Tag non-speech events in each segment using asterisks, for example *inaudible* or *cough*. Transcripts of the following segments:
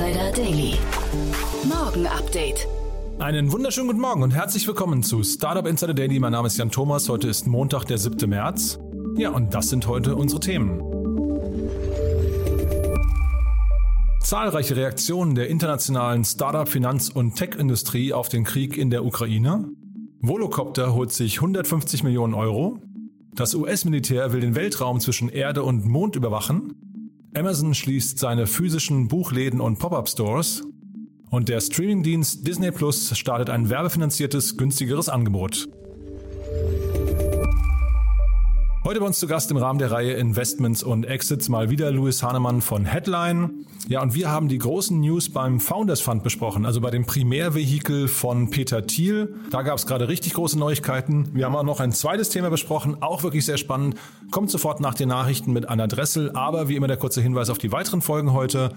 Insider Daily. Morgen Update. Einen wunderschönen guten Morgen und herzlich willkommen zu Startup Insider Daily. Mein Name ist Jan Thomas. Heute ist Montag, der 7. März. Ja, und das sind heute unsere Themen. Zahlreiche Reaktionen der internationalen Startup, Finanz- und Tech-Industrie auf den Krieg in der Ukraine. Volocopter holt sich 150 Millionen Euro. Das US-Militär will den Weltraum zwischen Erde und Mond überwachen. Amazon schließt seine physischen Buchläden und Pop-up-Stores. Und der Streamingdienst Disney Plus startet ein werbefinanziertes, günstigeres Angebot. Heute bei uns zu Gast im Rahmen der Reihe Investments und Exits mal wieder Louis Hahnemann von Headline. Ja, und wir haben die großen News beim Founders Fund besprochen, also bei dem Primärvehikel von Peter Thiel. Da gab es gerade richtig große Neuigkeiten. Wir haben auch noch ein zweites Thema besprochen, auch wirklich sehr spannend. Kommt sofort nach den Nachrichten mit Anna Dressel, aber wie immer der kurze Hinweis auf die weiteren Folgen heute.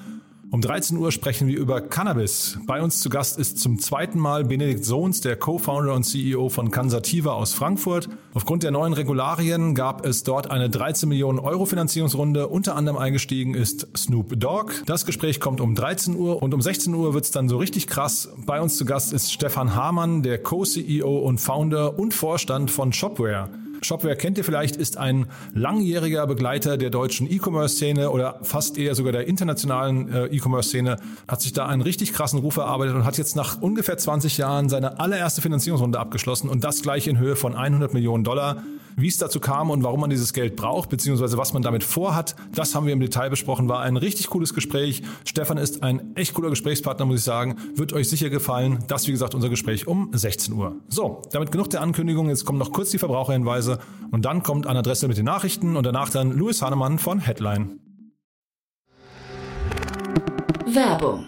Um 13 Uhr sprechen wir über Cannabis. Bei uns zu Gast ist zum zweiten Mal Benedikt Sohns, der Co-Founder und CEO von Cansativa aus Frankfurt. Aufgrund der neuen Regularien gab es dort eine 13 Millionen Euro Finanzierungsrunde. Unter anderem eingestiegen ist Snoop Dogg. Das Gespräch kommt um 13 Uhr und um 16 Uhr wird es dann so richtig krass. Bei uns zu Gast ist Stefan Hamann, der Co-CEO und Founder und Vorstand von Shopware. Shopware kennt ihr vielleicht, ist ein langjähriger Begleiter der deutschen E-Commerce-Szene oder fast eher sogar der internationalen äh, E-Commerce-Szene, hat sich da einen richtig krassen Ruf erarbeitet und hat jetzt nach ungefähr 20 Jahren seine allererste Finanzierungsrunde abgeschlossen und das gleich in Höhe von 100 Millionen Dollar. Wie es dazu kam und warum man dieses Geld braucht, beziehungsweise was man damit vorhat, das haben wir im Detail besprochen. War ein richtig cooles Gespräch. Stefan ist ein echt cooler Gesprächspartner, muss ich sagen. Wird euch sicher gefallen. Das, wie gesagt, unser Gespräch um 16 Uhr. So, damit genug der Ankündigung. Jetzt kommen noch kurz die Verbraucherhinweise und dann kommt an Adresse mit den Nachrichten und danach dann Louis Hahnemann von Headline. Werbung.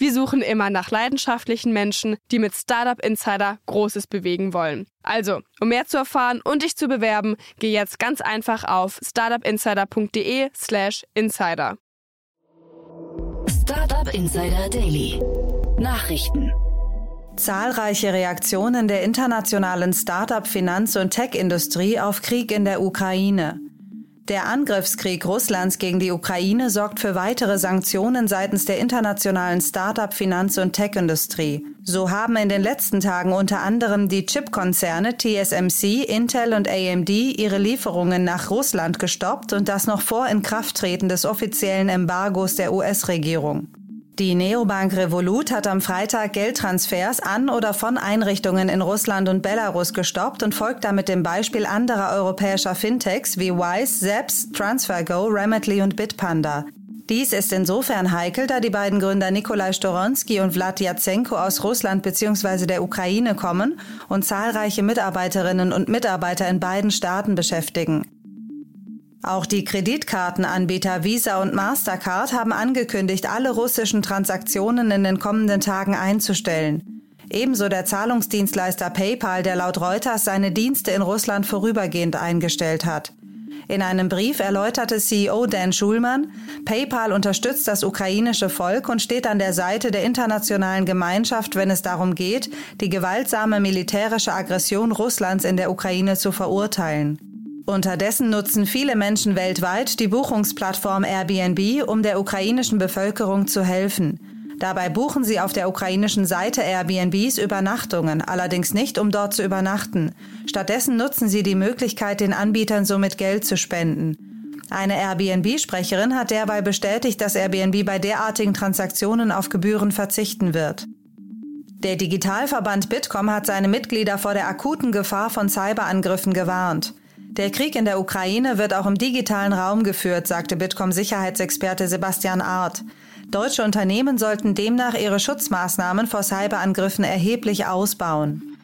Wir suchen immer nach leidenschaftlichen Menschen, die mit Startup Insider Großes bewegen wollen. Also, um mehr zu erfahren und dich zu bewerben, geh jetzt ganz einfach auf startupinsider.de/slash insider. Startup Insider Daily. Nachrichten. Zahlreiche Reaktionen der internationalen Startup-, Finanz- und Tech-Industrie auf Krieg in der Ukraine. Der Angriffskrieg Russlands gegen die Ukraine sorgt für weitere Sanktionen seitens der internationalen Startup-, Finanz- und Tech-Industrie. So haben in den letzten Tagen unter anderem die Chipkonzerne TSMC, Intel und AMD ihre Lieferungen nach Russland gestoppt und das noch vor Inkrafttreten des offiziellen Embargos der US-Regierung. Die Neobank Revolut hat am Freitag Geldtransfers an oder von Einrichtungen in Russland und Belarus gestoppt und folgt damit dem Beispiel anderer europäischer Fintechs wie Wise, Zaps, TransferGo, Remitly und Bitpanda. Dies ist insofern heikel, da die beiden Gründer Nikolai Storonsky und Vlad Yatsenko aus Russland bzw. der Ukraine kommen und zahlreiche Mitarbeiterinnen und Mitarbeiter in beiden Staaten beschäftigen. Auch die Kreditkartenanbieter Visa und Mastercard haben angekündigt, alle russischen Transaktionen in den kommenden Tagen einzustellen. Ebenso der Zahlungsdienstleister PayPal, der laut Reuters seine Dienste in Russland vorübergehend eingestellt hat. In einem Brief erläuterte CEO Dan Schulman, PayPal unterstützt das ukrainische Volk und steht an der Seite der internationalen Gemeinschaft, wenn es darum geht, die gewaltsame militärische Aggression Russlands in der Ukraine zu verurteilen. Unterdessen nutzen viele Menschen weltweit die Buchungsplattform Airbnb, um der ukrainischen Bevölkerung zu helfen. Dabei buchen sie auf der ukrainischen Seite Airbnbs Übernachtungen, allerdings nicht, um dort zu übernachten. Stattdessen nutzen sie die Möglichkeit, den Anbietern somit Geld zu spenden. Eine Airbnb-Sprecherin hat derweil bestätigt, dass Airbnb bei derartigen Transaktionen auf Gebühren verzichten wird. Der Digitalverband Bitkom hat seine Mitglieder vor der akuten Gefahr von Cyberangriffen gewarnt. Der Krieg in der Ukraine wird auch im digitalen Raum geführt, sagte Bitkom-Sicherheitsexperte Sebastian Art. Deutsche Unternehmen sollten demnach ihre Schutzmaßnahmen vor Cyberangriffen erheblich ausbauen.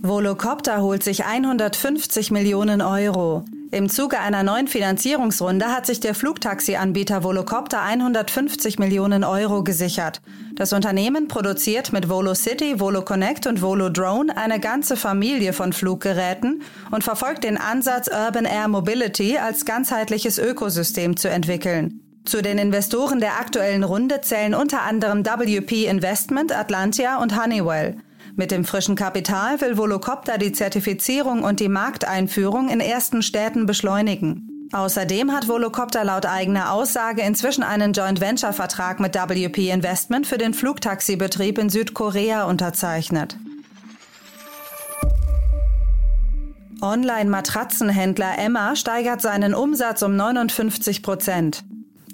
Volocopter holt sich 150 Millionen Euro. Im Zuge einer neuen Finanzierungsrunde hat sich der Flugtaxi-Anbieter Volocopter 150 Millionen Euro gesichert. Das Unternehmen produziert mit VoloCity, VoloConnect und VoloDrone eine ganze Familie von Fluggeräten und verfolgt den Ansatz, Urban Air Mobility als ganzheitliches Ökosystem zu entwickeln. Zu den Investoren der aktuellen Runde zählen unter anderem WP Investment, Atlantia und Honeywell. Mit dem frischen Kapital will Volocopter die Zertifizierung und die Markteinführung in ersten Städten beschleunigen. Außerdem hat Volocopter laut eigener Aussage inzwischen einen Joint Venture Vertrag mit WP Investment für den Flugtaxibetrieb in Südkorea unterzeichnet. Online-Matratzenhändler Emma steigert seinen Umsatz um 59 Prozent.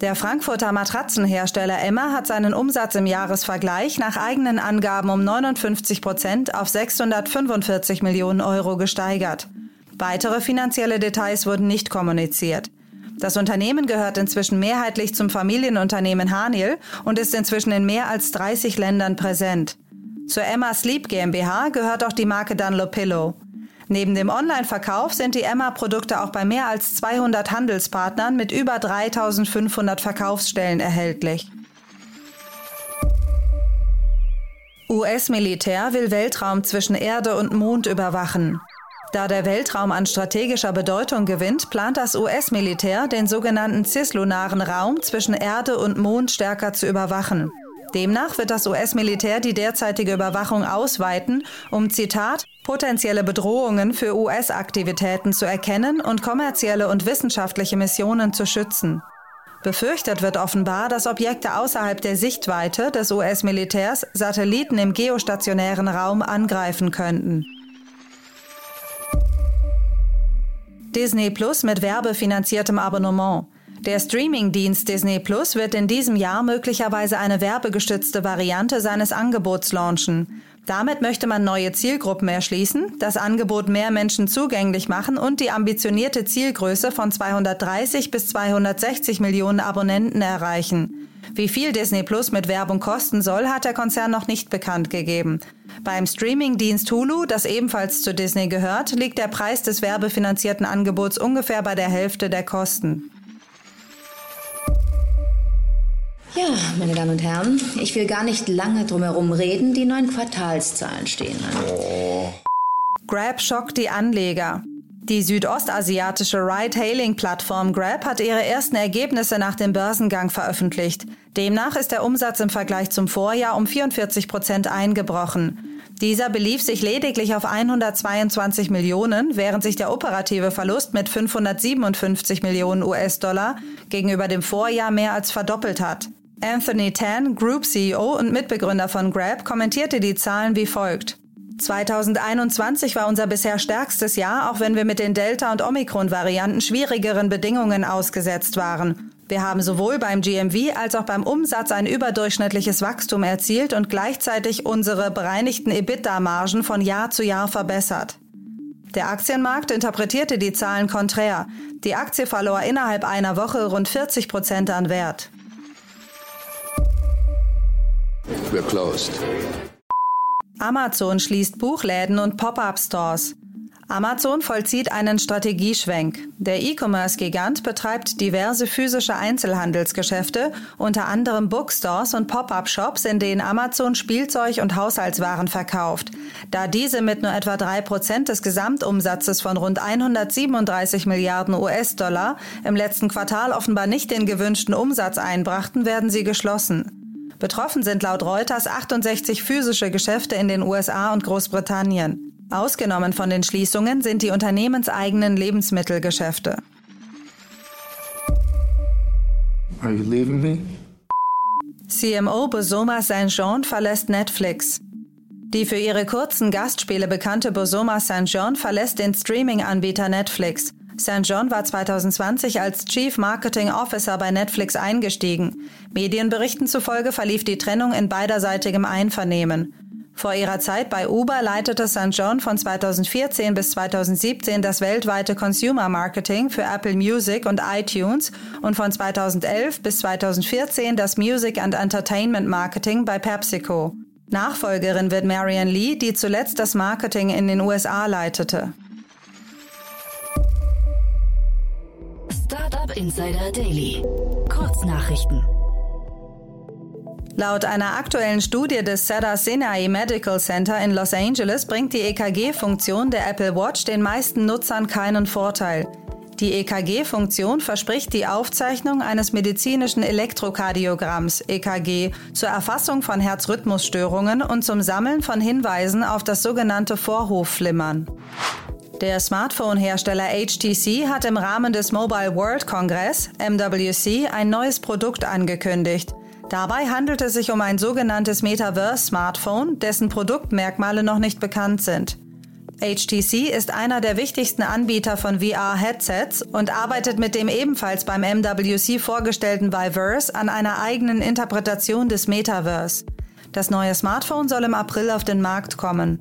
Der Frankfurter Matratzenhersteller Emma hat seinen Umsatz im Jahresvergleich nach eigenen Angaben um 59 Prozent auf 645 Millionen Euro gesteigert. Weitere finanzielle Details wurden nicht kommuniziert. Das Unternehmen gehört inzwischen mehrheitlich zum Familienunternehmen Haniel und ist inzwischen in mehr als 30 Ländern präsent. Zur Emma Sleep GmbH gehört auch die Marke Dunlopillow. Neben dem Online-Verkauf sind die Emma-Produkte auch bei mehr als 200 Handelspartnern mit über 3500 Verkaufsstellen erhältlich. US-Militär will Weltraum zwischen Erde und Mond überwachen. Da der Weltraum an strategischer Bedeutung gewinnt, plant das US-Militär, den sogenannten cislunaren Raum zwischen Erde und Mond stärker zu überwachen. Demnach wird das US-Militär die derzeitige Überwachung ausweiten, um Zitat potenzielle Bedrohungen für US-Aktivitäten zu erkennen und kommerzielle und wissenschaftliche Missionen zu schützen. Befürchtet wird offenbar, dass Objekte außerhalb der Sichtweite des US-Militärs Satelliten im geostationären Raum angreifen könnten. Disney Plus mit werbefinanziertem Abonnement. Der Streamingdienst Disney Plus wird in diesem Jahr möglicherweise eine werbegestützte Variante seines Angebots launchen. Damit möchte man neue Zielgruppen erschließen, das Angebot mehr Menschen zugänglich machen und die ambitionierte Zielgröße von 230 bis 260 Millionen Abonnenten erreichen. Wie viel Disney Plus mit Werbung kosten soll, hat der Konzern noch nicht bekannt gegeben. Beim Streamingdienst Hulu, das ebenfalls zu Disney gehört, liegt der Preis des werbefinanzierten Angebots ungefähr bei der Hälfte der Kosten. Ja, meine Damen und Herren, ich will gar nicht lange drumherum reden. Die neuen Quartalszahlen stehen an. Oh. Grab schockt die Anleger. Die südostasiatische Ride-Hailing-Plattform Grab hat ihre ersten Ergebnisse nach dem Börsengang veröffentlicht. Demnach ist der Umsatz im Vergleich zum Vorjahr um 44 Prozent eingebrochen. Dieser belief sich lediglich auf 122 Millionen, während sich der operative Verlust mit 557 Millionen US-Dollar gegenüber dem Vorjahr mehr als verdoppelt hat. Anthony Tan, Group CEO und Mitbegründer von Grab, kommentierte die Zahlen wie folgt. 2021 war unser bisher stärkstes Jahr, auch wenn wir mit den Delta- und Omikron-Varianten schwierigeren Bedingungen ausgesetzt waren. Wir haben sowohl beim GMV als auch beim Umsatz ein überdurchschnittliches Wachstum erzielt und gleichzeitig unsere bereinigten EBITDA-Margen von Jahr zu Jahr verbessert. Der Aktienmarkt interpretierte die Zahlen konträr. Die Aktie verlor innerhalb einer Woche rund 40 Prozent an Wert. We're closed. Amazon schließt Buchläden und Pop-up-Stores. Amazon vollzieht einen Strategieschwenk. Der E-Commerce-Gigant betreibt diverse physische Einzelhandelsgeschäfte, unter anderem Bookstores und Pop-up-Shops, in denen Amazon Spielzeug und Haushaltswaren verkauft. Da diese mit nur etwa drei Prozent des Gesamtumsatzes von rund 137 Milliarden US-Dollar im letzten Quartal offenbar nicht den gewünschten Umsatz einbrachten, werden sie geschlossen. Betroffen sind laut Reuters 68 physische Geschäfte in den USA und Großbritannien. Ausgenommen von den Schließungen sind die unternehmenseigenen Lebensmittelgeschäfte. Are you leaving me? CMO Bosoma Saint-Jean verlässt Netflix. Die für ihre kurzen Gastspiele bekannte Bosoma St. John verlässt den Streaming-Anbieter Netflix. St. John war 2020 als Chief Marketing Officer bei Netflix eingestiegen. Medienberichten zufolge verlief die Trennung in beiderseitigem Einvernehmen. Vor ihrer Zeit bei Uber leitete St. John von 2014 bis 2017 das weltweite Consumer Marketing für Apple Music und iTunes und von 2011 bis 2014 das Music and Entertainment Marketing bei PepsiCo. Nachfolgerin wird Marian Lee, die zuletzt das Marketing in den USA leitete. Startup Insider Daily. Kurznachrichten. Laut einer aktuellen Studie des Cedar Sinai Medical Center in Los Angeles bringt die EKG-Funktion der Apple Watch den meisten Nutzern keinen Vorteil. Die EKG-Funktion verspricht die Aufzeichnung eines medizinischen Elektrokardiogramms EKG zur Erfassung von Herzrhythmusstörungen und zum Sammeln von Hinweisen auf das sogenannte Vorhofflimmern. Der Smartphone-Hersteller HTC hat im Rahmen des Mobile World Congress MWC ein neues Produkt angekündigt. Dabei handelt es sich um ein sogenanntes Metaverse-Smartphone, dessen Produktmerkmale noch nicht bekannt sind. HTC ist einer der wichtigsten Anbieter von VR-Headsets und arbeitet mit dem ebenfalls beim MWC vorgestellten Viverse an einer eigenen Interpretation des Metaverse. Das neue Smartphone soll im April auf den Markt kommen.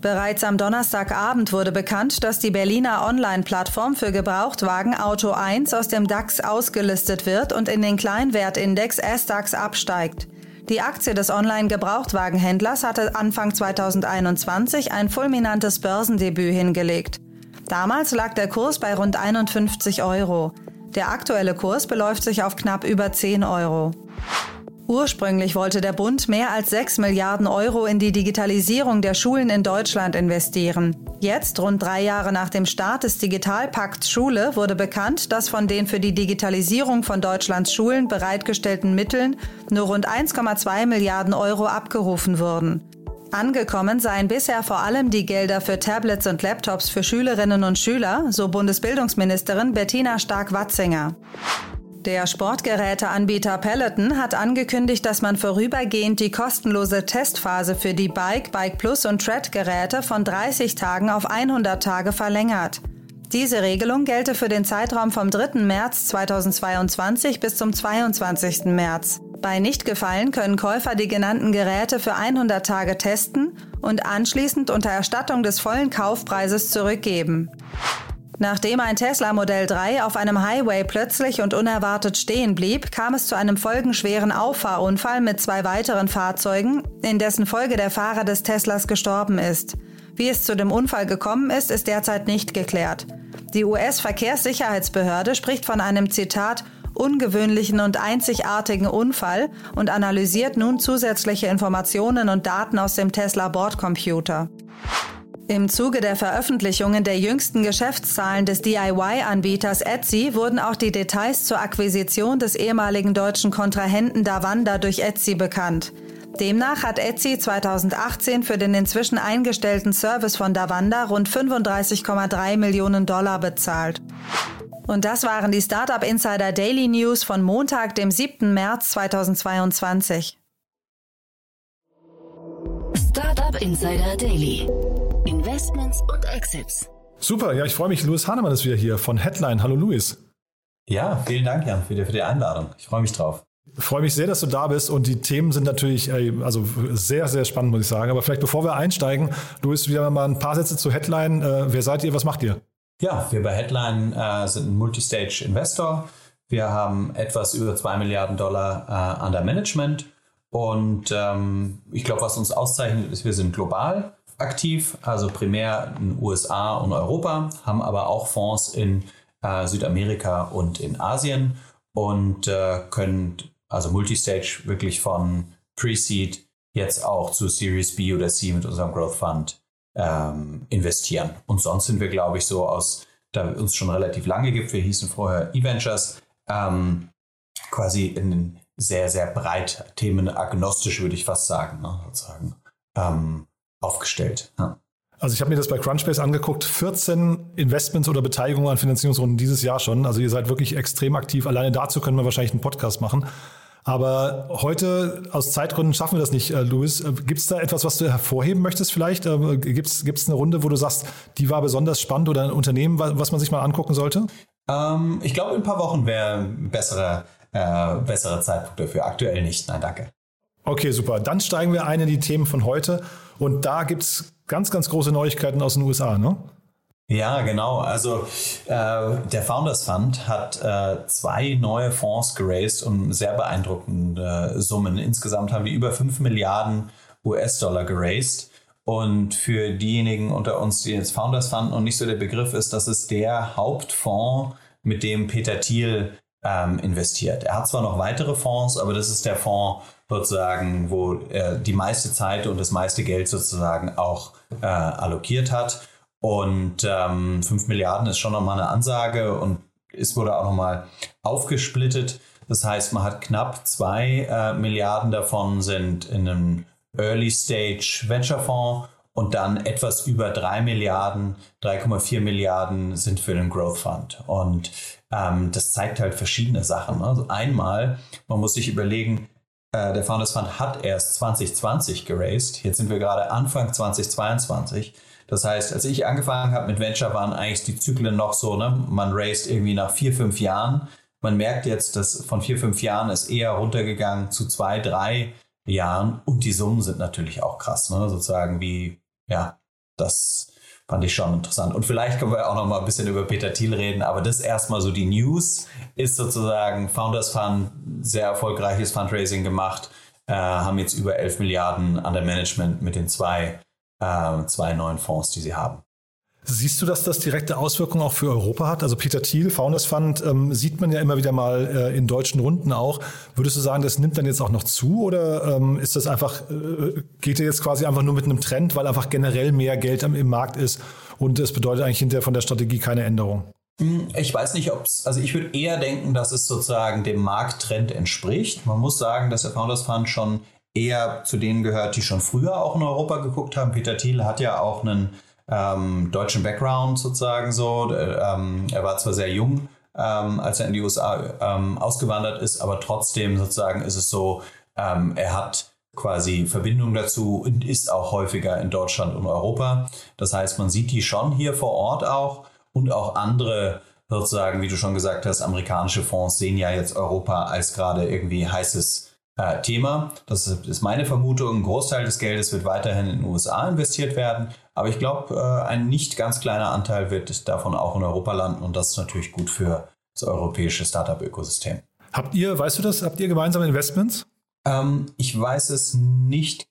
Bereits am Donnerstagabend wurde bekannt, dass die Berliner Online-Plattform für Gebrauchtwagen Auto 1 aus dem DAX ausgelistet wird und in den Kleinwertindex S-DAX absteigt. Die Aktie des Online-Gebrauchtwagenhändlers hatte Anfang 2021 ein fulminantes Börsendebüt hingelegt. Damals lag der Kurs bei rund 51 Euro. Der aktuelle Kurs beläuft sich auf knapp über 10 Euro. Ursprünglich wollte der Bund mehr als 6 Milliarden Euro in die Digitalisierung der Schulen in Deutschland investieren. Jetzt, rund drei Jahre nach dem Start des Digitalpakts Schule, wurde bekannt, dass von den für die Digitalisierung von Deutschlands Schulen bereitgestellten Mitteln nur rund 1,2 Milliarden Euro abgerufen wurden. Angekommen seien bisher vor allem die Gelder für Tablets und Laptops für Schülerinnen und Schüler, so Bundesbildungsministerin Bettina Stark-Watzinger. Der Sportgeräteanbieter Peloton hat angekündigt, dass man vorübergehend die kostenlose Testphase für die Bike, Bike Plus und Tread-Geräte von 30 Tagen auf 100 Tage verlängert. Diese Regelung gelte für den Zeitraum vom 3. März 2022 bis zum 22. März. Bei Nichtgefallen können Käufer die genannten Geräte für 100 Tage testen und anschließend unter Erstattung des vollen Kaufpreises zurückgeben. Nachdem ein Tesla Modell 3 auf einem Highway plötzlich und unerwartet stehen blieb, kam es zu einem folgenschweren Auffahrunfall mit zwei weiteren Fahrzeugen, in dessen Folge der Fahrer des Teslas gestorben ist. Wie es zu dem Unfall gekommen ist, ist derzeit nicht geklärt. Die US-Verkehrssicherheitsbehörde spricht von einem Zitat ungewöhnlichen und einzigartigen Unfall und analysiert nun zusätzliche Informationen und Daten aus dem Tesla Bordcomputer. Im Zuge der Veröffentlichungen der jüngsten Geschäftszahlen des DIY-Anbieters Etsy wurden auch die Details zur Akquisition des ehemaligen deutschen Kontrahenten Davanda durch Etsy bekannt. Demnach hat Etsy 2018 für den inzwischen eingestellten Service von Davanda rund 35,3 Millionen Dollar bezahlt. Und das waren die Startup Insider Daily News von Montag, dem 7. März 2022. Startup Insider Daily Investments und Exits. Super, ja, ich freue mich. Louis Hahnemann ist wieder hier von Headline. Hallo Louis. Ja, vielen Dank, Jan, für die, für die Einladung. Ich freue mich drauf. Ich freue mich sehr, dass du da bist und die Themen sind natürlich also sehr, sehr spannend, muss ich sagen. Aber vielleicht bevor wir einsteigen, Louis, wieder mal ein paar Sätze zu Headline. Äh, wer seid ihr, was macht ihr? Ja, wir bei Headline äh, sind ein Multistage-Investor. Wir haben etwas über 2 Milliarden Dollar äh, under Management. Und ähm, ich glaube, was uns auszeichnet, ist, wir sind global aktiv, also primär in USA und Europa, haben aber auch Fonds in äh, Südamerika und in Asien und äh, können also Multistage wirklich von Pre-Seed jetzt auch zu Series B oder C mit unserem Growth Fund ähm, investieren. Und sonst sind wir, glaube ich, so aus, da uns schon relativ lange gibt, wir hießen vorher E-Ventures, ähm, quasi in sehr, sehr breit, themenagnostisch würde ich fast sagen, ne, sozusagen. Ähm, aufgestellt. Ja. Also ich habe mir das bei Crunchbase angeguckt, 14 Investments oder Beteiligungen an Finanzierungsrunden dieses Jahr schon. Also ihr seid wirklich extrem aktiv. Alleine dazu können wir wahrscheinlich einen Podcast machen. Aber heute aus Zeitgründen schaffen wir das nicht, äh, Luis. Äh, gibt es da etwas, was du hervorheben möchtest vielleicht? Äh, Gibt es eine Runde, wo du sagst, die war besonders spannend oder ein Unternehmen, was man sich mal angucken sollte? Ähm, ich glaube, in ein paar Wochen wäre ein besserer, äh, besserer Zeitpunkt dafür. Aktuell nicht. Nein, danke. Okay, super. Dann steigen wir ein in die Themen von heute. Und da gibt es ganz, ganz große Neuigkeiten aus den USA, ne? Ja, genau. Also äh, der Founders Fund hat äh, zwei neue Fonds geraced und sehr beeindruckende Summen. Insgesamt haben wir über 5 Milliarden US-Dollar geraced. Und für diejenigen unter uns, die jetzt Founders Fund noch nicht so der Begriff ist, das ist der Hauptfonds, mit dem Peter Thiel ähm, investiert. Er hat zwar noch weitere Fonds, aber das ist der Fonds sozusagen, wo er die meiste Zeit und das meiste Geld sozusagen auch äh, allokiert hat. Und ähm, 5 Milliarden ist schon nochmal eine Ansage und es wurde auch nochmal aufgesplittet. Das heißt, man hat knapp 2 äh, Milliarden davon sind in einem Early Stage Venture Fonds und dann etwas über 3 Milliarden, 3,4 Milliarden sind für den Growth Fund. Und ähm, das zeigt halt verschiedene Sachen. Also einmal, man muss sich überlegen, äh, der Founders Fund hat erst 2020 geraced. Jetzt sind wir gerade Anfang 2022. Das heißt, als ich angefangen habe mit Venture, waren eigentlich die Zyklen noch so, ne? man raced irgendwie nach vier, fünf Jahren. Man merkt jetzt, dass von vier, fünf Jahren ist eher runtergegangen zu zwei, drei Jahren und die Summen sind natürlich auch krass, ne? sozusagen wie, ja, das fand ich schon interessant. Und vielleicht können wir auch noch mal ein bisschen über Peter Thiel reden, aber das erstmal so die News ist sozusagen Founders Fund, sehr erfolgreiches Fundraising gemacht, äh, haben jetzt über 11 Milliarden an der Management mit den zwei äh, zwei neuen Fonds, die sie haben. Siehst du, dass das direkte Auswirkungen auch für Europa hat? Also Peter Thiel, Founders Fund, ähm, sieht man ja immer wieder mal äh, in deutschen Runden auch. Würdest du sagen, das nimmt dann jetzt auch noch zu oder ähm, ist das einfach, äh, geht er jetzt quasi einfach nur mit einem Trend, weil einfach generell mehr Geld im, im Markt ist und es bedeutet eigentlich hinterher von der Strategie keine Änderung? Hm, ich weiß nicht, ob es, also ich würde eher denken, dass es sozusagen dem Markttrend entspricht. Man muss sagen, dass der Founders Fund schon eher zu denen gehört, die schon früher auch in Europa geguckt haben. Peter Thiel hat ja auch einen ähm, deutschen Background sozusagen so. Ähm, er war zwar sehr jung, ähm, als er in die USA ähm, ausgewandert ist, aber trotzdem sozusagen ist es so, ähm, er hat quasi Verbindung dazu und ist auch häufiger in Deutschland und Europa. Das heißt, man sieht die schon hier vor Ort auch und auch andere sozusagen, wie du schon gesagt hast, amerikanische Fonds sehen ja jetzt Europa als gerade irgendwie heißes äh, Thema. Das ist meine Vermutung. Ein Großteil des Geldes wird weiterhin in den USA investiert werden. Aber ich glaube, äh, ein nicht ganz kleiner Anteil wird davon auch in Europa landen. Und das ist natürlich gut für das europäische Startup-Ökosystem. Habt ihr, weißt du das, habt ihr gemeinsame Investments? Ähm, ich weiß es nicht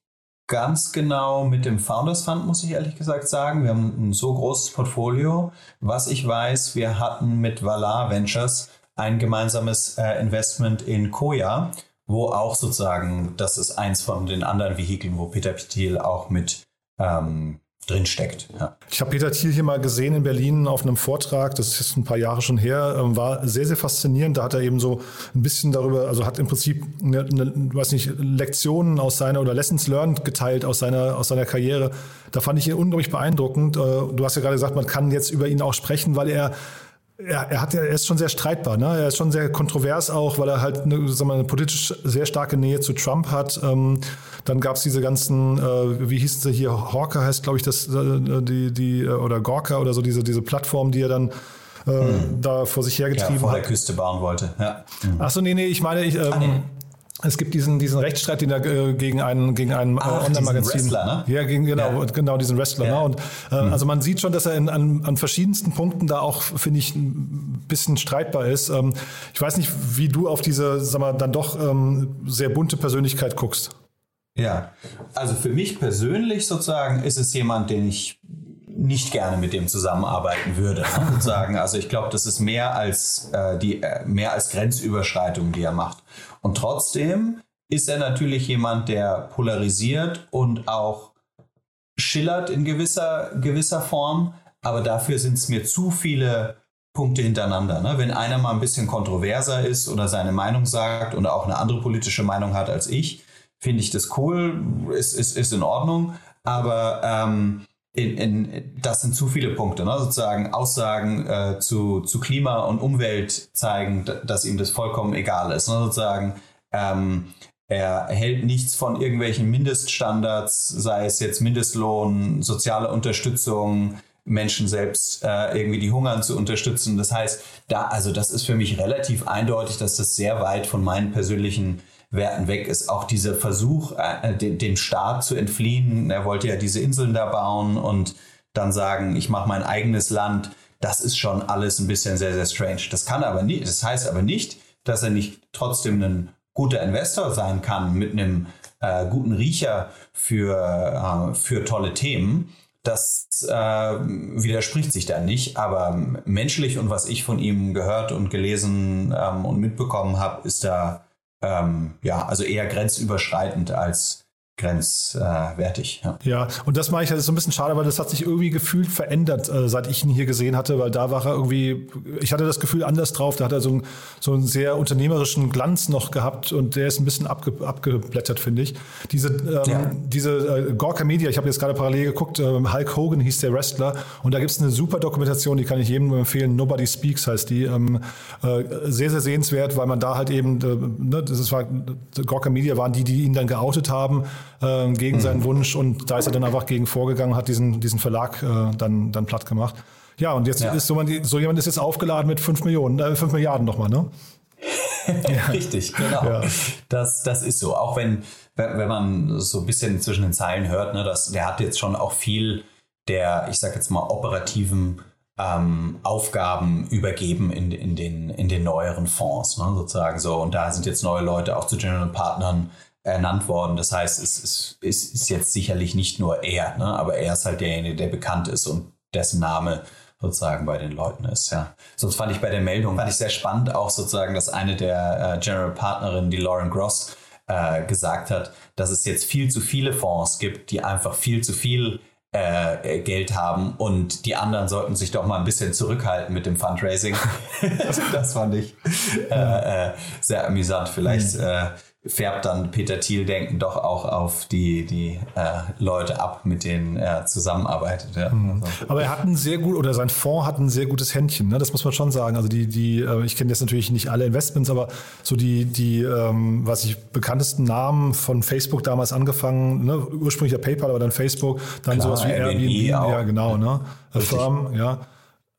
ganz genau mit dem Founders Fund, muss ich ehrlich gesagt sagen. Wir haben ein so großes Portfolio. Was ich weiß, wir hatten mit Valar Ventures ein gemeinsames äh, Investment in Koya wo auch sozusagen, das ist eins von den anderen Vehikeln, wo Peter Thiel auch mit ähm, drin steckt. Ja. Ich habe Peter Thiel hier mal gesehen in Berlin auf einem Vortrag, das ist jetzt ein paar Jahre schon her, ähm, war sehr, sehr faszinierend. Da hat er eben so ein bisschen darüber, also hat im Prinzip eine, eine weiß nicht, Lektionen aus seiner oder Lessons learned geteilt aus seiner, aus seiner Karriere. Da fand ich ihn unglaublich beeindruckend. Äh, du hast ja gerade gesagt, man kann jetzt über ihn auch sprechen, weil er ja, er hat ja, er ist schon sehr streitbar, ne? Er ist schon sehr kontrovers auch, weil er halt eine, sagen wir, eine politisch sehr starke Nähe zu Trump hat. Ähm, dann gab es diese ganzen, äh, wie hießen sie hier, Hawker heißt, glaube ich, das, äh, die, die, äh, oder Gorka oder so, diese, diese Plattform, die er dann äh, hm. da vor sich hergetrieben ja, vor der Küste bauen wollte, ja. Mhm. Achso, nee, nee, ich meine, ich, ähm, ah, nee. Es gibt diesen, diesen Rechtsstreit, den er äh, gegen einen, gegen ein äh, Online-Magazin. Ne? Ja, gegen, genau, ja. genau, diesen Wrestler. Ja. Ne? Und äh, mhm. also man sieht schon, dass er in, an, an verschiedensten Punkten da auch, finde ich, ein bisschen streitbar ist. Ähm, ich weiß nicht, wie du auf diese, sag mal, dann doch ähm, sehr bunte Persönlichkeit guckst. Ja, also für mich persönlich sozusagen ist es jemand, den ich nicht gerne mit dem zusammenarbeiten würde. Ne? Sozusagen. Also ich glaube, das ist mehr als äh, die äh, mehr als Grenzüberschreitung, die er macht. Und trotzdem ist er natürlich jemand, der polarisiert und auch schillert in gewisser, gewisser Form. Aber dafür sind es mir zu viele Punkte hintereinander. Ne? Wenn einer mal ein bisschen kontroverser ist oder seine Meinung sagt und auch eine andere politische Meinung hat als ich, finde ich das cool, ist, ist, ist in Ordnung. Aber ähm, in, in, das sind zu viele Punkte, ne? sozusagen Aussagen äh, zu, zu Klima und Umwelt zeigen, dass ihm das vollkommen egal ist. Ne? Sozusagen Ähm, er hält nichts von irgendwelchen Mindeststandards, sei es jetzt Mindestlohn, soziale Unterstützung, Menschen selbst äh, irgendwie die hungern zu unterstützen. Das heißt, da, also das ist für mich relativ eindeutig, dass das sehr weit von meinen persönlichen Werten weg ist. Auch dieser Versuch, äh, dem, Staat zu entfliehen, er wollte ja diese Inseln da bauen und dann sagen, ich mache mein eigenes Land, das ist schon alles ein bisschen sehr, sehr strange. Das kann aber nicht, das heißt aber nicht, dass er nicht trotzdem ein guter Investor sein kann mit einem äh, guten Riecher für, äh, für tolle Themen das äh, widerspricht sich da nicht, aber menschlich und was ich von ihm gehört und gelesen ähm, und mitbekommen habe, ist da ähm, ja also eher grenzüberschreitend als grenzwertig. Ja. ja, und das mache ich, das ist so ein bisschen schade, weil das hat sich irgendwie gefühlt verändert, äh, seit ich ihn hier gesehen hatte, weil da war er irgendwie, ich hatte das Gefühl anders drauf, da hat er so, ein, so einen sehr unternehmerischen Glanz noch gehabt und der ist ein bisschen abge, abgeblättert, finde ich. Diese, ähm, ja. diese äh, Gorka Media, ich habe jetzt gerade parallel geguckt, äh, Hulk Hogan hieß der Wrestler und da gibt es eine super Dokumentation, die kann ich jedem empfehlen, Nobody Speaks heißt die, ähm, äh, sehr, sehr sehenswert, weil man da halt eben, äh, ne, das war, Gorka Media waren die, die ihn dann geoutet haben, äh, gegen mhm. seinen Wunsch und da ist er dann einfach gegen vorgegangen, hat diesen, diesen Verlag äh, dann, dann platt gemacht. Ja, und jetzt ja. ist so, so, jemand ist jetzt aufgeladen mit 5 Millionen, äh, 5 Milliarden nochmal, ne? *laughs* Richtig, genau. Ja. Das, das ist so. Auch wenn, wenn man so ein bisschen zwischen den Zeilen hört, ne, dass der hat jetzt schon auch viel der, ich sag jetzt mal, operativen ähm, Aufgaben übergeben in, in, den, in den neueren Fonds, ne, sozusagen so. Und da sind jetzt neue Leute auch zu General Partnern ernannt worden. Das heißt, es, es, es ist jetzt sicherlich nicht nur er, ne? aber er ist halt derjenige, der bekannt ist und dessen Name sozusagen bei den Leuten ist. Ja. Sonst fand ich bei der Meldung fand ich sehr spannend auch sozusagen, dass eine der äh, General Partnerinnen, die Lauren Gross, äh, gesagt hat, dass es jetzt viel zu viele Fonds gibt, die einfach viel zu viel äh, Geld haben und die anderen sollten sich doch mal ein bisschen zurückhalten mit dem Fundraising. *laughs* das fand ich äh, äh, sehr amüsant. Vielleicht mhm. Färbt dann Peter Thiel denken doch auch auf die, die äh, Leute ab, mit denen er zusammenarbeitet. Ja. Mhm. Also. Aber er hat ein sehr gut, oder sein Fonds hat ein sehr gutes Händchen, ne? das muss man schon sagen. Also die, die, äh, ich kenne jetzt natürlich nicht alle Investments, aber so die, die, ähm, was ich, bekanntesten Namen von Facebook damals angefangen, ne? ursprünglich ja PayPal, aber dann Facebook, dann Klar, sowas wie Airbnb, Airbnb ja genau, ne? Firm, ja.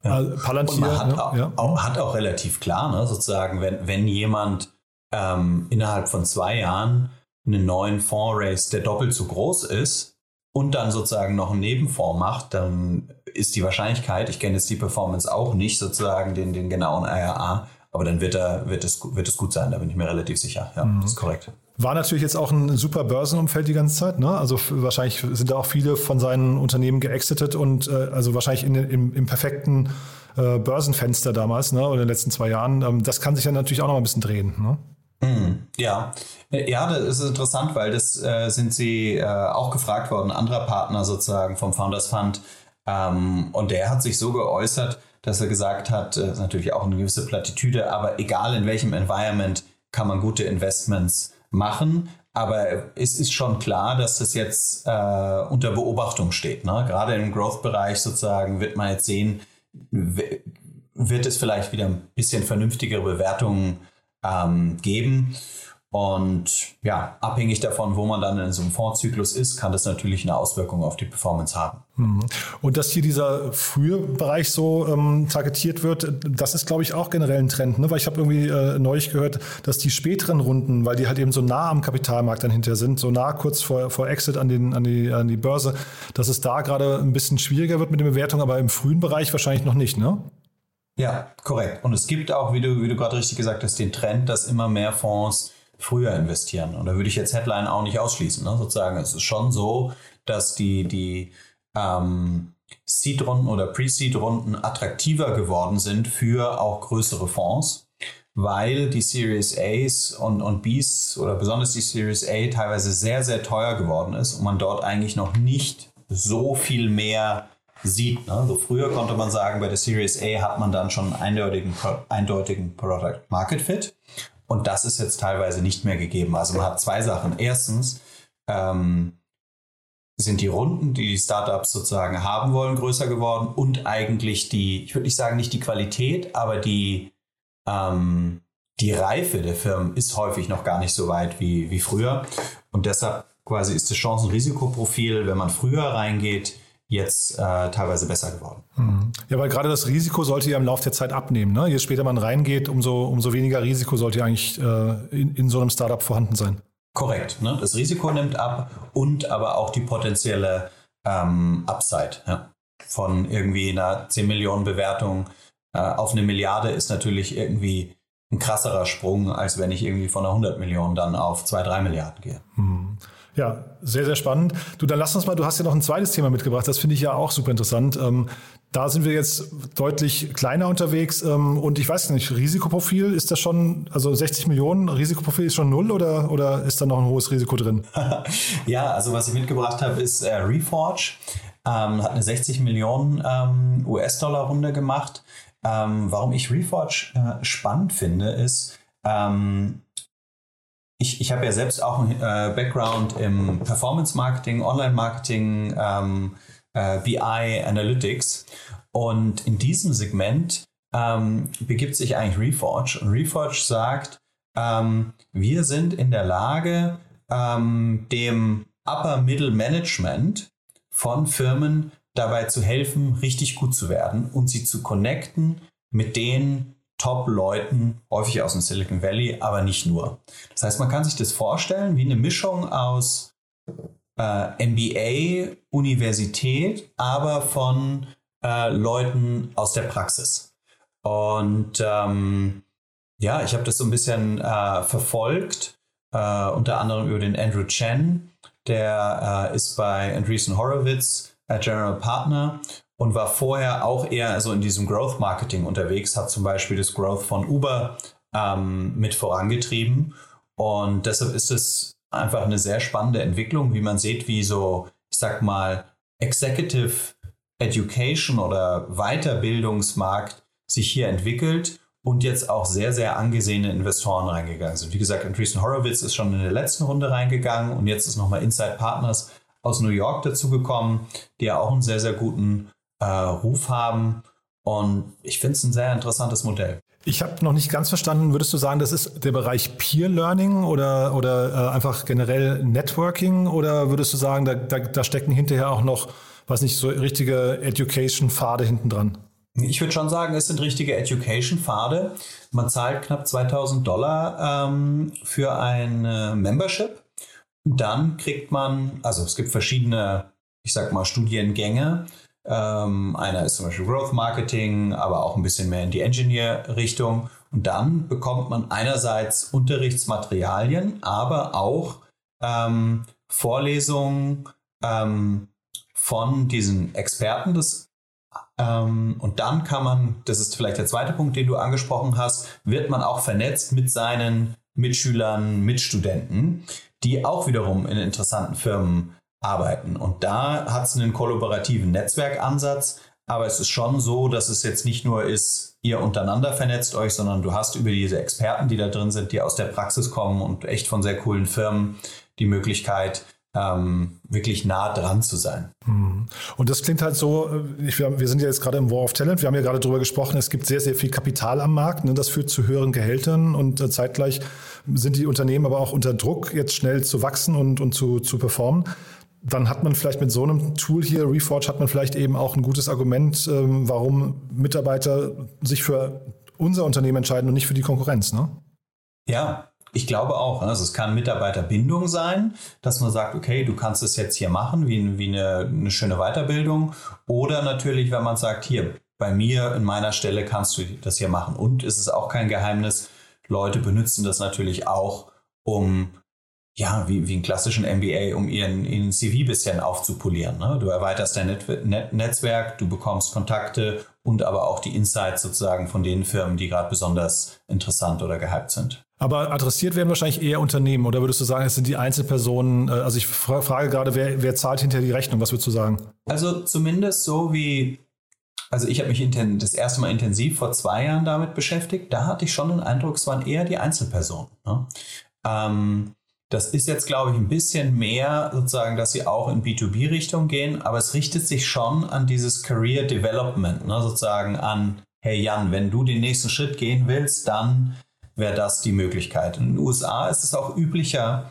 Ja. Palantir, Und man hat, ne? auch, ja. auch, hat auch relativ klar, ne, sozusagen, wenn, wenn jemand ähm, innerhalb von zwei Jahren einen neuen Fonds raise, der doppelt so groß ist und dann sozusagen noch einen Nebenfonds macht, dann ist die Wahrscheinlichkeit, ich kenne jetzt die Performance auch nicht, sozusagen den, den genauen IRA, aber dann wird, er, wird, es, wird es gut sein, da bin ich mir relativ sicher. Ja, mhm. das ist korrekt. War natürlich jetzt auch ein super Börsenumfeld die ganze Zeit. Ne? Also wahrscheinlich sind da auch viele von seinen Unternehmen geexitet und äh, also wahrscheinlich in, im, im perfekten äh, Börsenfenster damals ne? oder in den letzten zwei Jahren. Ähm, das kann sich dann natürlich auch noch ein bisschen drehen. Ne? Mhm, ja, äh, ja, das ist interessant, weil das äh, sind sie äh, auch gefragt worden, anderer Partner sozusagen vom Founders Fund. Ähm, und der hat sich so geäußert, dass er gesagt hat, äh, ist natürlich auch eine gewisse Plattitüde, aber egal in welchem Environment kann man gute Investments machen. Aber es ist schon klar, dass das jetzt äh, unter Beobachtung steht. Ne? Gerade im Growth-Bereich sozusagen wird man jetzt sehen, wird es vielleicht wieder ein bisschen vernünftigere Bewertungen ähm, geben. Und ja, abhängig davon, wo man dann in so einem Fondszyklus ist, kann das natürlich eine Auswirkung auf die Performance haben. Mhm. Und dass hier dieser frühe Bereich so ähm, targetiert wird, das ist, glaube ich, auch generell ein Trend. Ne? Weil ich habe irgendwie äh, neulich gehört, dass die späteren Runden, weil die halt eben so nah am Kapitalmarkt dann hinterher sind, so nah kurz vor, vor Exit an, den, an, die, an die Börse, dass es da gerade ein bisschen schwieriger wird mit der Bewertung, aber im frühen Bereich wahrscheinlich noch nicht, ne? Ja, korrekt. Und es gibt auch, wie du, wie du gerade richtig gesagt hast, den Trend, dass immer mehr Fonds früher investieren. Und da würde ich jetzt Headline auch nicht ausschließen. Ne? Sozusagen, es ist schon so, dass die, die ähm, Seed-Runden oder Pre-Seed-Runden attraktiver geworden sind für auch größere Fonds, weil die Series A's und, und B's oder besonders die Series A teilweise sehr, sehr teuer geworden ist und man dort eigentlich noch nicht so viel mehr sieht. Ne? So früher konnte man sagen, bei der Series A hat man dann schon einen eindeutigen, eindeutigen Product Market Fit. Und das ist jetzt teilweise nicht mehr gegeben. Also man hat zwei Sachen. Erstens ähm, sind die Runden, die die Startups sozusagen haben wollen, größer geworden und eigentlich die, ich würde nicht sagen nicht die Qualität, aber die, ähm, die Reife der Firmen ist häufig noch gar nicht so weit wie, wie früher. Und deshalb quasi ist das Chancen-Risikoprofil, wenn man früher reingeht, jetzt äh, teilweise besser geworden. Mhm. Ja, weil gerade das Risiko sollte ja im Laufe der Zeit abnehmen. Ne? Je später man reingeht, umso, umso weniger Risiko sollte ja eigentlich äh, in, in so einem Startup vorhanden sein. Korrekt. Ne? Das Risiko nimmt ab und aber auch die potenzielle ähm, Upside ja? von irgendwie einer 10 Millionen Bewertung äh, auf eine Milliarde ist natürlich irgendwie ein krasserer Sprung, als wenn ich irgendwie von einer 100 Millionen dann auf 2, 3 Milliarden gehe. Hm. Ja, sehr, sehr spannend. Du, dann lass uns mal, du hast ja noch ein zweites Thema mitgebracht, das finde ich ja auch super interessant. Ähm, da sind wir jetzt deutlich kleiner unterwegs ähm, und ich weiß nicht, Risikoprofil, ist das schon, also 60 Millionen, Risikoprofil ist schon null oder, oder ist da noch ein hohes Risiko drin? *laughs* ja, also was ich mitgebracht habe, ist äh, Reforge, ähm, hat eine 60 Millionen ähm, US-Dollar-Runde gemacht. Ähm, warum ich Reforge äh, spannend finde, ist, ähm, ich, ich habe ja selbst auch einen äh, Background im Performance Marketing, Online Marketing, ähm, äh, BI, Analytics. Und in diesem Segment ähm, begibt sich eigentlich Reforge. Und Reforge sagt, ähm, wir sind in der Lage, ähm, dem Upper Middle Management von Firmen dabei zu helfen, richtig gut zu werden und sie zu connecten mit den Top-Leuten, häufig aus dem Silicon Valley, aber nicht nur. Das heißt, man kann sich das vorstellen wie eine Mischung aus äh, MBA, Universität, aber von äh, Leuten aus der Praxis. Und ähm, ja, ich habe das so ein bisschen äh, verfolgt, äh, unter anderem über den Andrew Chen, der äh, ist bei Andreessen Horowitz General Partner und war vorher auch eher so in diesem Growth Marketing unterwegs, hat zum Beispiel das Growth von Uber ähm, mit vorangetrieben. Und deshalb ist es einfach eine sehr spannende Entwicklung, wie man sieht, wie so, ich sag mal, Executive Education oder Weiterbildungsmarkt sich hier entwickelt und jetzt auch sehr, sehr angesehene Investoren reingegangen sind. Wie gesagt, Andreessen Horowitz ist schon in der letzten Runde reingegangen und jetzt ist nochmal Inside Partners aus New York dazugekommen, die ja auch einen sehr, sehr guten äh, Ruf haben. Und ich finde es ein sehr interessantes Modell. Ich habe noch nicht ganz verstanden, würdest du sagen, das ist der Bereich Peer Learning oder, oder äh, einfach generell Networking oder würdest du sagen, da, da, da stecken hinterher auch noch, was nicht, so richtige Education-Pfade hinten dran? Ich würde schon sagen, es sind richtige Education-Pfade. Man zahlt knapp 2000 Dollar ähm, für ein äh, Membership. Und dann kriegt man, also es gibt verschiedene, ich sag mal, Studiengänge. Ähm, einer ist zum Beispiel Growth Marketing, aber auch ein bisschen mehr in die Engineer-Richtung. Und dann bekommt man einerseits Unterrichtsmaterialien, aber auch ähm, Vorlesungen ähm, von diesen Experten des ähm, und dann kann man, das ist vielleicht der zweite Punkt, den du angesprochen hast, wird man auch vernetzt mit seinen Mitschülern, Mitstudenten, die auch wiederum in interessanten Firmen arbeiten. Und da hat es einen kollaborativen Netzwerkansatz, aber es ist schon so, dass es jetzt nicht nur ist, ihr untereinander vernetzt euch, sondern du hast über diese Experten, die da drin sind, die aus der Praxis kommen und echt von sehr coolen Firmen die Möglichkeit, ähm, wirklich nah dran zu sein. Hm. Und das klingt halt so, äh, ich, wir sind ja jetzt gerade im War of Talent, wir haben ja gerade darüber gesprochen, es gibt sehr, sehr viel Kapital am Markt, ne? das führt zu höheren Gehältern und äh, zeitgleich sind die Unternehmen aber auch unter Druck, jetzt schnell zu wachsen und, und zu, zu performen. Dann hat man vielleicht mit so einem Tool hier, Reforge, hat man vielleicht eben auch ein gutes Argument, ähm, warum Mitarbeiter sich für unser Unternehmen entscheiden und nicht für die Konkurrenz. Ne? Ja, ich glaube auch. Also es kann Mitarbeiterbindung sein, dass man sagt, okay, du kannst es jetzt hier machen, wie, wie eine, eine schöne Weiterbildung. Oder natürlich, wenn man sagt, hier, bei mir in meiner Stelle kannst du das hier machen. Und es ist auch kein Geheimnis, Leute benutzen das natürlich auch, um ja, wie, wie einen klassischen MBA, um ihren, ihren CV bisschen aufzupolieren. Ne? Du erweiterst dein Net Net Netzwerk, du bekommst Kontakte und aber auch die Insights sozusagen von den Firmen, die gerade besonders interessant oder gehypt sind. Aber adressiert werden wahrscheinlich eher Unternehmen oder würdest du sagen, es sind die Einzelpersonen? Äh, also ich frage gerade, wer, wer zahlt hinter die Rechnung? Was würdest du sagen? Also zumindest so wie, also ich habe mich das erste Mal intensiv vor zwei Jahren damit beschäftigt. Da hatte ich schon den Eindruck, es waren eher die Einzelpersonen. Ne? Ähm, das ist jetzt, glaube ich, ein bisschen mehr sozusagen, dass sie auch in B2B-Richtung gehen, aber es richtet sich schon an dieses Career Development, ne? sozusagen an, hey Jan, wenn du den nächsten Schritt gehen willst, dann wäre das die Möglichkeit. In den USA ist es auch üblicher,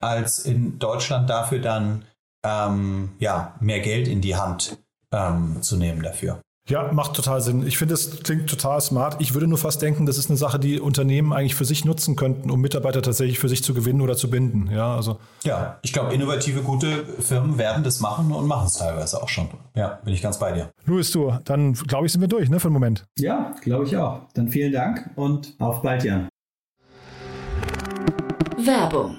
als in Deutschland dafür dann ähm, ja, mehr Geld in die Hand ähm, zu nehmen dafür. Ja, macht total Sinn. Ich finde, es klingt total smart. Ich würde nur fast denken, das ist eine Sache, die Unternehmen eigentlich für sich nutzen könnten, um Mitarbeiter tatsächlich für sich zu gewinnen oder zu binden. Ja, also. Ja, ich glaube, innovative, gute Firmen werden das machen und machen es teilweise auch schon. Ja, bin ich ganz bei dir. Louis, du, dann glaube ich, sind wir durch, ne, für den Moment. Ja, glaube ich auch. Dann vielen Dank und auf bald, Jan. Werbung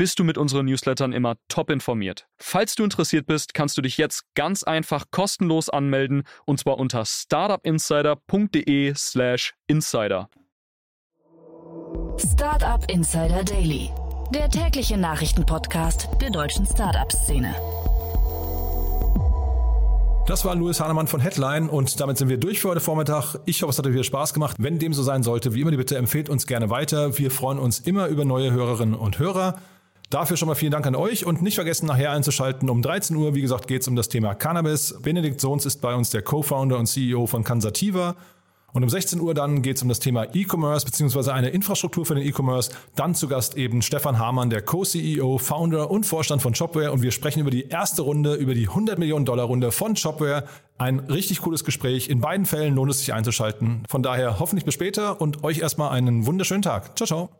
bist du mit unseren Newslettern immer top informiert. Falls du interessiert bist, kannst du dich jetzt ganz einfach kostenlos anmelden und zwar unter startupinsider.de/slash insider. Startup Insider Daily, der tägliche Nachrichtenpodcast der deutschen Startup-Szene. Das war Louis Hahnemann von Headline und damit sind wir durch für heute Vormittag. Ich hoffe, es hat euch wieder Spaß gemacht. Wenn dem so sein sollte, wie immer die Bitte, empfehlt uns gerne weiter. Wir freuen uns immer über neue Hörerinnen und Hörer. Dafür schon mal vielen Dank an euch und nicht vergessen, nachher einzuschalten. Um 13 Uhr, wie gesagt, geht es um das Thema Cannabis. Benedikt Sohns ist bei uns der Co-Founder und CEO von Cansativa. Und um 16 Uhr dann geht es um das Thema E-Commerce bzw. eine Infrastruktur für den E-Commerce. Dann zu Gast eben Stefan Hamann, der Co-CEO, Founder und Vorstand von Shopware. Und wir sprechen über die erste Runde, über die 100 Millionen Dollar Runde von Shopware. Ein richtig cooles Gespräch. In beiden Fällen lohnt es sich einzuschalten. Von daher hoffentlich bis später und euch erstmal einen wunderschönen Tag. Ciao, ciao.